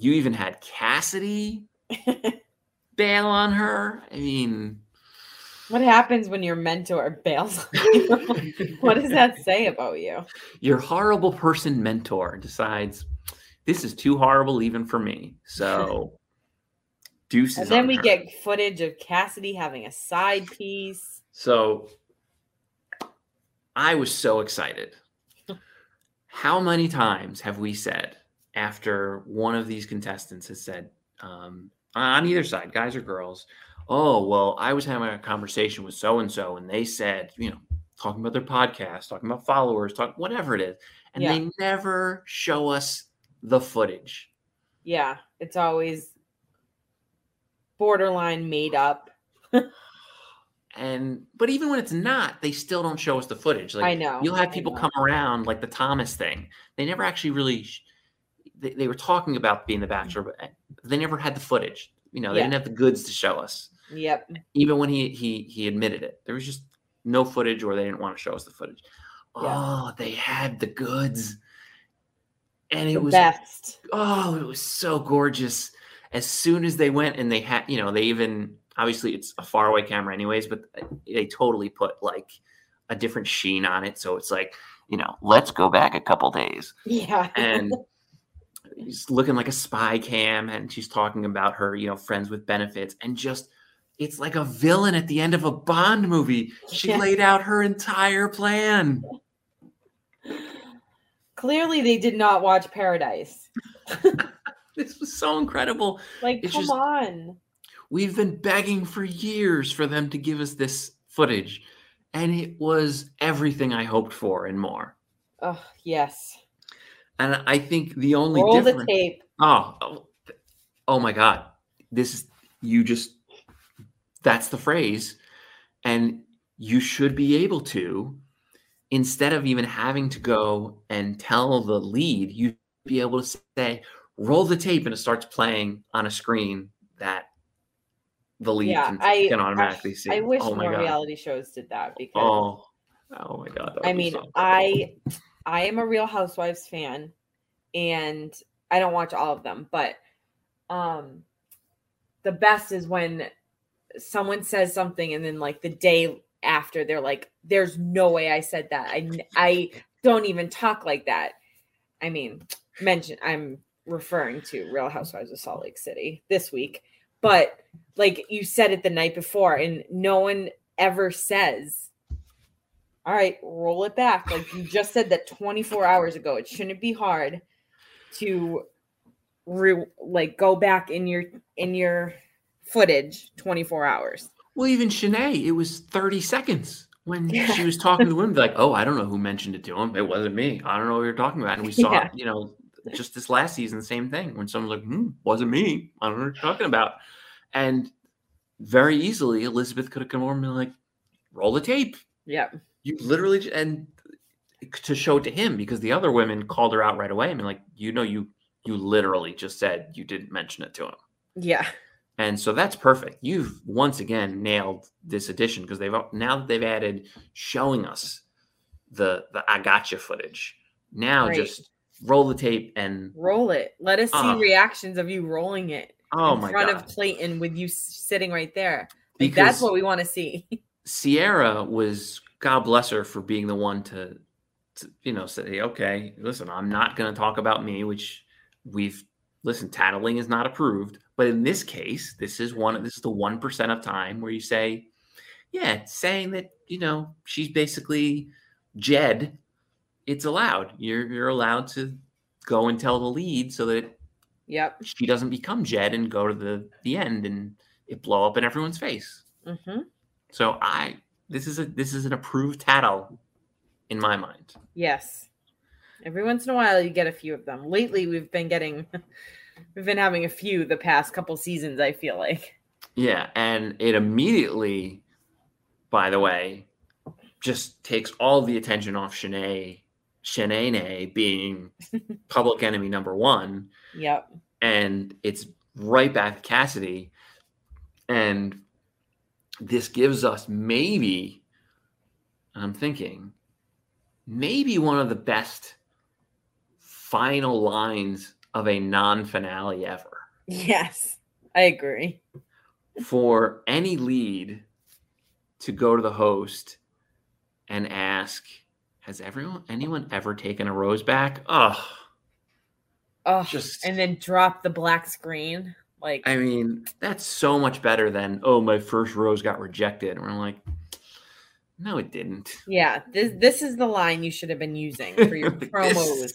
You even had Cassidy bail on her. I mean, What happens when your mentor bails on you? what does that say about you? your horrible person mentor decides this is too horrible even for me. So deuces. And then we her. get footage of Cassidy having a side piece. So I was so excited. How many times have we said after one of these contestants has said um, on either side, guys or girls, oh, well, I was having a conversation with so and so, and they said, you know, talking about their podcast, talking about followers, talk whatever it is, and Yeah. they never show us the footage. Yeah, it's always borderline made up. And but even when it's not, they still don't show us the footage. Like I know, you'll have I people know. come around like the Thomas thing. They never actually really. sh- They, they were talking about being the Bachelor, but eh, they never had the footage. You know, they Yeah. didn't have the goods to show us. Yep. Even when he he he admitted it, there was just no footage, or they didn't want to show us the footage. Yeah. Oh, they had the goods, and it The was best. oh, it was so gorgeous. As soon as they went and they had, you know, they even obviously it's a faraway camera, anyways, but they totally put like a different sheen on it. So it's like, you know, let's go back a couple days. Yeah. And he's looking like a spy cam, and she's talking about her, you know, friends with benefits, and just it's like a villain at the end of a Bond movie. She Yeah. laid out her entire plan. Clearly they did not watch Paradise. This was so incredible. Like, It's come just- on. We've been begging for years for them to give us this footage, and it was everything I hoped for and more. Oh, yes. And I think the only Roll the tape. Oh, oh, oh my God! This is you just. That's the phrase, and you should be able to, instead of even having to go and tell the lead, you be able to say, "Roll the tape," and it starts playing on a screen that the lead Yeah, can, I can I- automatically see. I wish oh more God. reality shows did that because Oh, oh my God! I mean, so cool. I I am a Real Housewives fan, and I don't watch all of them, but um, the best is when someone says something and then like the day after they're like, "There's no way I said that. I I don't even talk like that," I mean, mention I'm referring to Real Housewives of Salt Lake City this week, but like you said it the night before, and no one ever says, "All right, roll it back." Like you just said that 24 hours ago. It shouldn't be hard to re- like go back in your in your footage 24 hours. Well, even Shanae, it was 30 seconds when she was talking to the women, like, oh, I don't know who mentioned it to him. It wasn't me. I don't know what you're talking about. And we saw, Yeah. you know, just this last season, same thing. When someone's like, hmm, wasn't me. I don't know what you're talking about. And very easily, Elizabeth could have come over and been like, roll the tape. Yep. You literally, and to show it to him because the other women called her out right away. I mean, like, you know, you, you literally just said you didn't mention it to him. Yeah. And so that's perfect. You've once again nailed this edition because they've now that they've added showing us the the I gotcha footage. Now Right. just roll the tape and Roll it. Let us see Ah. reactions of you rolling it oh in my front god. of Clayton with you sitting right there. Like, that's what we want to see. Sierra was God bless her for being the one to, to you know say okay listen I'm not going to talk about me which we've listen tattling is not approved but in this case this is one this is the one percent of time where you say yeah saying that you know she's basically Jed it's allowed. You're you're allowed to go and tell the lead so that Yep. she doesn't become Jed and go to the the end and it blow up in everyone's face. Hmm so I this is a this is an approved tattle in my mind. Yes. Every once in a while, you get a few of them. Lately, we've been getting, we've been having a few the past couple seasons. I feel like. Yeah, and it immediately, by the way, just takes all the attention off Shanae, Shanae being public enemy number one, Yep. and it's right back to Cassidy, and this gives us maybe, I'm thinking, maybe one of the best final lines of a non-finale ever. Yes, I agree. for any lead to go to the host and ask, "Has everyone, anyone ever taken a rose back?" Oh, Oh, Just- and then drop the black screen. Like, I mean, that's so much better than, "Oh, my first rose got rejected." And we're like, "No, it didn't." yeah, this this is the line you should have been using for your This- promos.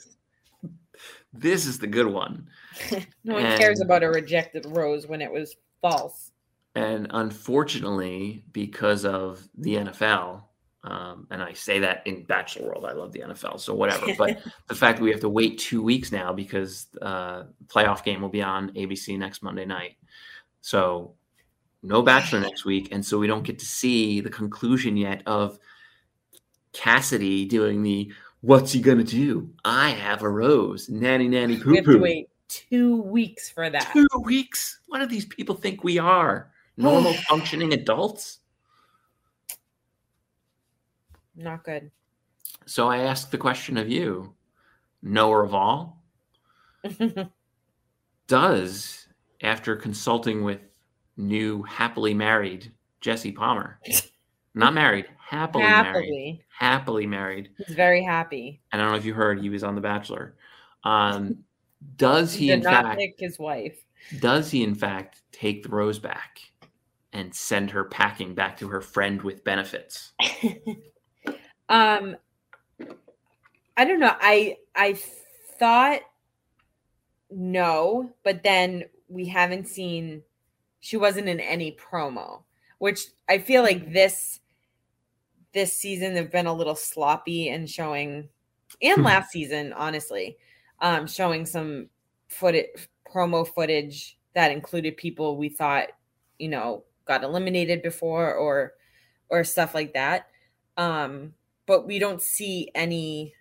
This is the good one. No one cares about a rejected rose when it was false. And unfortunately, because of the NFL, um, and I say that in Bachelor World, I love the NFL, so whatever. But the fact that we have to wait two weeks now because uh, the playoff game will be on ABC next Monday night, so no Bachelor next week, and so we don't get to see the conclusion yet of Cassidy doing the "What's he gonna do? I have a rose, nanny nanny We poo have to poo." wait two weeks for that. Two weeks. What do these people think we are? Normal functioning adults? Not good. So I ask the question of you, knower of all, does, after consulting with new happily married Jesse Palmer, not married, happily, married, Happily, happily married, he's very happy. I don't know if you heard he was on The Bachelor. Um, does He he did in not fact pick his wife. does he in fact take the rose back and send her packing back to her friend with benefits? Um, I don't know. I I thought no, but then we haven't seen. She wasn't in any promo, which I feel like this this season they've been a little sloppy and showing, and last season honestly, um, showing some footage promo footage that included people we thought you know got eliminated before or or stuff like that. Um, but we don't see any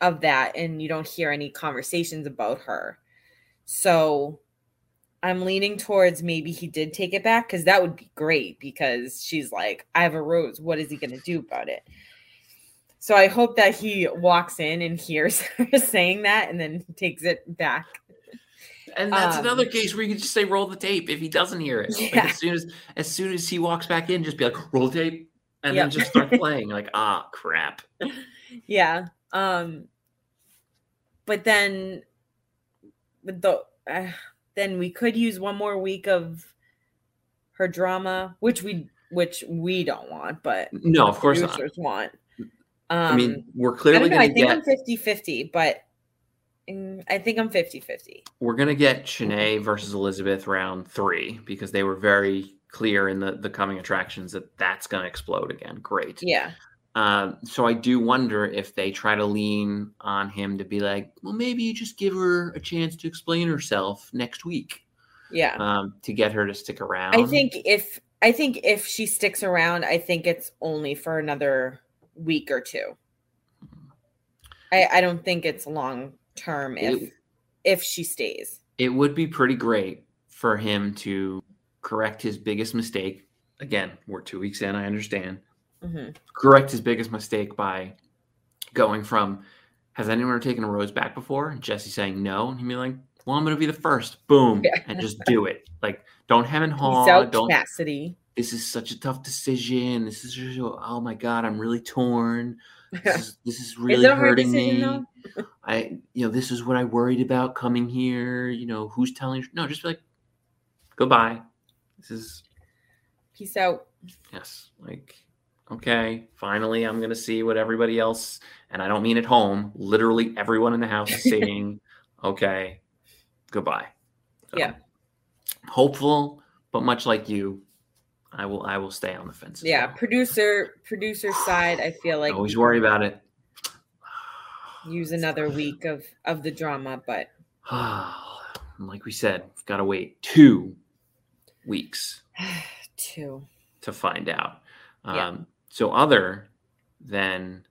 of that and you don't hear any conversations about her. So I'm leaning towards maybe he did take it back because that would be great because she's like, I have a rose. What is he going to do about it? So I hope that he walks in and hears her saying that and then takes it back. And that's Um, another case where you can just say roll the tape if he doesn't hear it. Like, as soon as as soon as he walks back in, just be like roll the tape, and Yep. then just start playing. Like ah crap. Yeah. Um but then with the uh, then we could use one more week of her drama, which we which we don't want, but No, of course not. want. Um, I mean, we're I clearly know. I think get I'm 50 50, but mm, I think I'm 50 50. we're going to get Shanae versus Elizabeth round three because they were very clear in the the coming attractions that that's going to explode again. Great. Yeah. Um, so I do wonder if they try to lean on him to be like, well, maybe you just give her a chance to explain herself next week Yeah. um, to get her to stick around. I think if I think if she sticks around, I think it's only for another week or two. I, I don't think it's long term if It- if she stays. it would be pretty great for him to correct his biggest mistake. Again, we're two weeks in, I understand. hmm Correct his biggest mistake by going from, has anyone ever taken a rose back before? And Jesse saying no. And he'd be like, well, I'm going to be the first. Boom. Yeah. And just do it. Like, don't hem and haw. Don't, Cassidy. this is such a tough decision. This is, just, oh my God, I'm really torn. This is, this is really hurting decision, me. I, you know, this is what I worried about coming here. You know, who's telling you? No, just be like, goodbye. This is, Peace out. yes, like, okay, finally, I'm going to see what everybody else, and I don't mean at home, literally everyone in the house is saying, okay, goodbye. So, Yeah. Hopeful, but much like you, I will, I will stay on the fence. Yeah, well. producer producer side, I feel like always worry about it. use another week of of the drama, but like we said, we've got to wait two weeks two. to find out. Um, Yeah. So, other than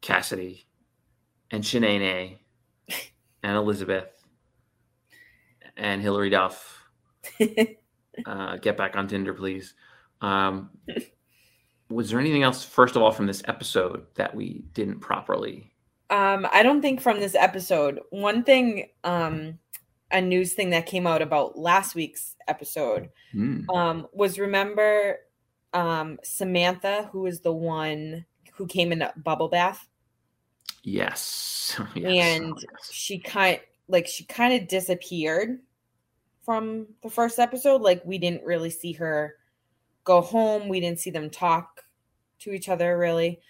Cassidy and Shanae and Elizabeth and Hilary Duff, uh, get back on Tinder, please. Um, was there anything else, first of all, from this episode that we didn't properly? Um, I don't think from this episode. One thing, um, a news thing that came out about last week's episode Hmm. um, was remember um, Samantha, who was the one who came in a bubble bath, Yes. yes. and Oh, yes. she kind like she kind of disappeared from the first episode. Like we didn't really see her go home. We didn't see them talk to each other really.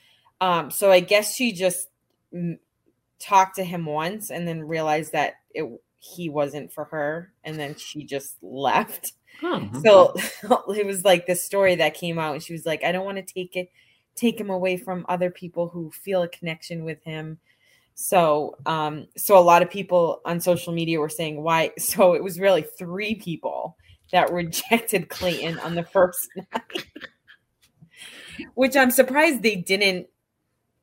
Um, so I guess she just mm, talked to him once and then realized that it he wasn't for her, and then she just left. Oh, So it was like this story that came out, and she was like, "I don't want to take it, take him away from other people who feel a connection with him." So, um, so a lot of people on social media were saying why. So it was really three people that rejected Clayton on the first night, which I'm surprised they didn't.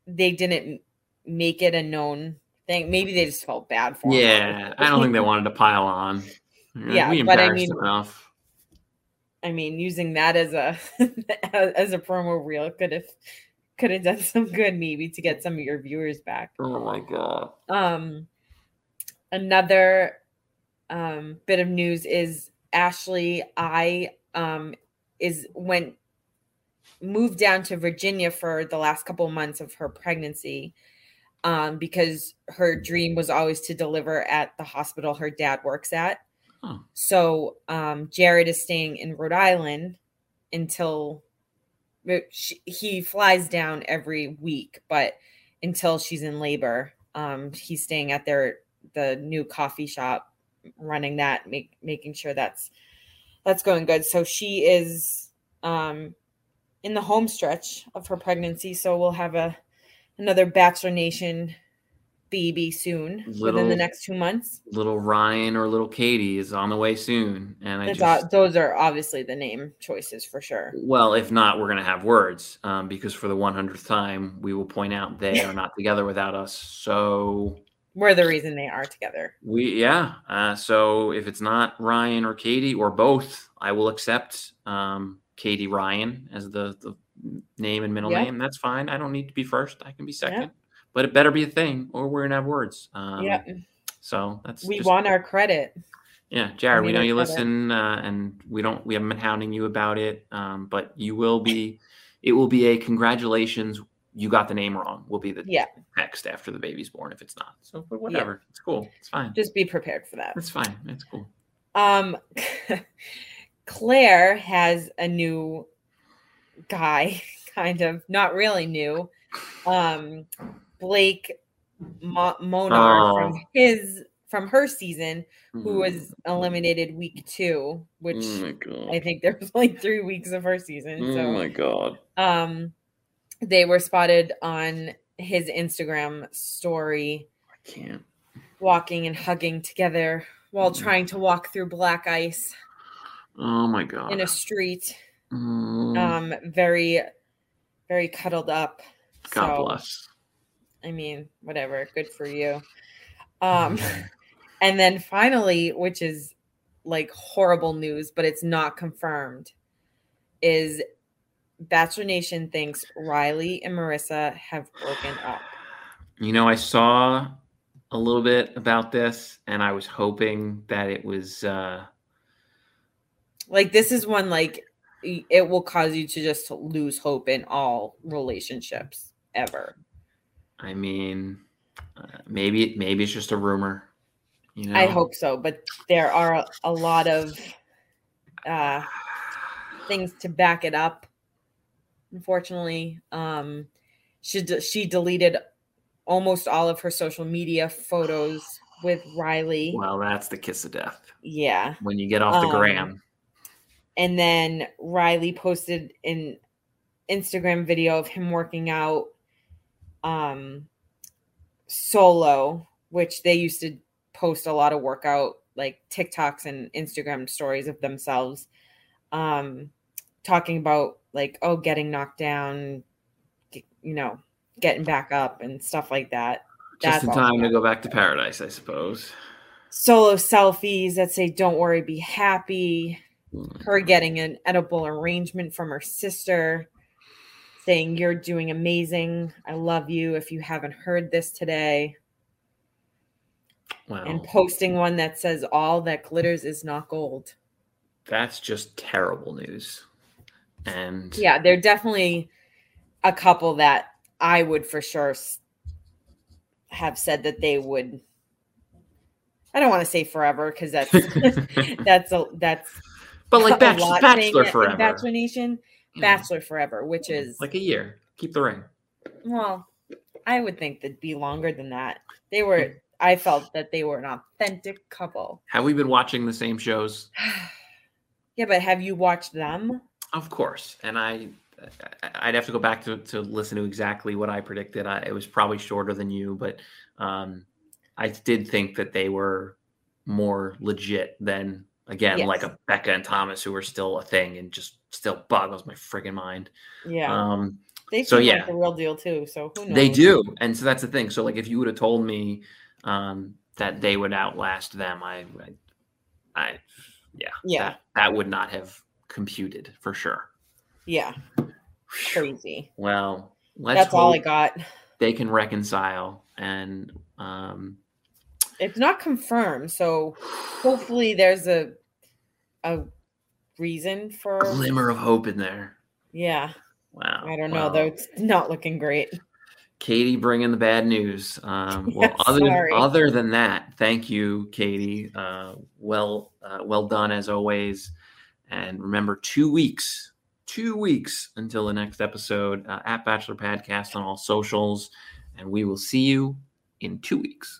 They didn't make it a known thing. Maybe they just felt bad for him. Yeah, I don't think they wanted to pile on. Yeah, we but I mean- enough. I mean, using that as a as a promo reel could have could have done some good, maybe to get some of your viewers back. Oh my god. Um, another um bit of news is Ashley I um is went moved down to Virginia for the last couple months of her pregnancy um because her dream was always to deliver at the hospital her dad works at. Oh. So um Jared is staying in Rhode Island until she, he flies down every week, but until she's in labor, um, he's staying at their the new coffee shop, running that, make, making sure that's that's going good. So she is um, in the home stretch of her pregnancy. So we'll have a another Bachelor Nation baby soon within the next two months. Little Ryan or little Katie is on the way soon, and I That's just all- those are obviously the name choices for sure. well, if not, we're gonna have words um, because for the 100th time, we will point out they are not together without us. So We're the reason they are together. we, yeah. Uh, so if it's not Ryan or Katie or both, I will accept um, Katie Ryan as the, the name and middle Yeah. name. That's fine. I don't need to be first. I can be second. But it better be a thing, or we're gonna have words. Um, yeah, So that's we just- want our credit. Yeah, Jared, we mean, know you better. listen, uh, and we don't. We haven't been hounding you about it, um, but you will be. It will be a congratulations you got the name wrong will be the Yeah. text after the baby's born if it's not. So, but whatever, it's cool. It's fine. Just be prepared for that. It's fine. It's cool. Um, Clare has a new guy, kind of not really new. Um, Blake Mo- Monar Oh. from his from her season, who was Mm-hmm. eliminated week two, which Oh. I think there was like three weeks of her season. oh my god. um, they were spotted on his Instagram story I can't. walking and hugging together while Mm. trying to walk through black ice Oh my god. in a street. Mm, Um, very, very cuddled up. god so, bless. I mean, whatever. Good for you. Um, and then finally, which is like horrible news, but it's not confirmed, is Bachelor Nation thinks Riley and Maurissa have broken up. You know, I saw a little bit about this, and I was hoping that it was. uh Like this is one like it will cause you to just lose hope in all relationships ever. I mean, uh, maybe maybe it's just a rumor. You know, I hope so, but there are a, a lot of uh things to back it up. Unfortunately, um she de- she deleted almost all of her social media photos with Riley. Well, that's the kiss of death Yeah. when you get off the Um, gram. And then Riley posted an Instagram video of him working out um solo, which they used to post a lot of workout like TikToks and Instagram stories of themselves um talking about like oh getting knocked down you know getting back up and stuff like that. Just in time to go back to paradise, I suppose. solo selfies that say don't worry be happy Mm. her getting an edible arrangement from her sister saying you're doing amazing. I love you if you haven't heard this today. Wow, and posting one that says all that glitters is not gold. That's just terrible news. And yeah they're definitely a couple that i would for sure have said that they would i don't want to say forever because that's that's a that's but like a bach- lot Bachelor it forever, bachelor nation Yeah. bachelor forever which is like a year. Keep the ring. Well, I would think that'd be longer than that. They were. I felt that they were an authentic couple. Have we been watching the same shows? yeah, but have you watched them? Of course, and I, I- I'd have to go back to, to listen to exactly what I predicted. I, it was probably shorter than you, but um, I did think that they were more legit than again, Yes. like a Becca and Thomas, who are still a thing and just still boggles my friggin' mind. Yeah, Um, they so yeah. like the real deal too. So who knows? they do, and so that's the thing. So like, if you would have told me um, that they would outlast them, I, I, I yeah, Yeah. that, that would not have computed for sure. Yeah, crazy. Well, let's That's all I got. they can reconcile and um It's not confirmed, so hopefully there's a a reason for. glimmer of hope in there. Yeah, Wow. I don't know though. It's not looking great. Katie bringing the bad news. Um, well, Yeah, other sorry. other than that, thank you, Katie. Uh, well, uh, well done as always. And remember, two weeks, two weeks until the next episode uh, at Bachelor Podcast on all socials, and we will see you in two weeks.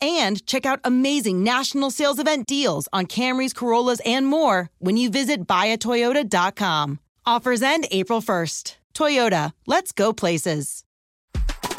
and check out amazing national sales event deals on Camrys, Corollas, and more when you visit buyatoyota.com. Offers end April 1st. Toyota, let's go places.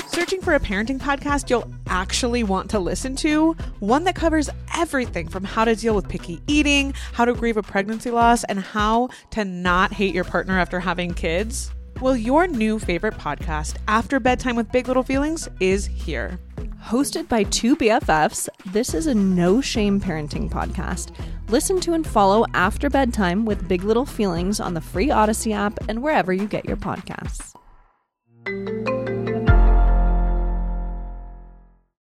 Searching for a parenting podcast you'll actually want to listen to? One that covers everything from how to deal with picky eating, how to grieve a pregnancy loss, and how to not hate your partner after having kids? Well, your new favorite podcast, After Bedtime with Big Little Feelings, is here. Hosted by two BFFs, this is a no shame parenting podcast. Listen to and follow after bedtime with Big Little Feelings on the free Odyssey app and wherever you get your podcasts.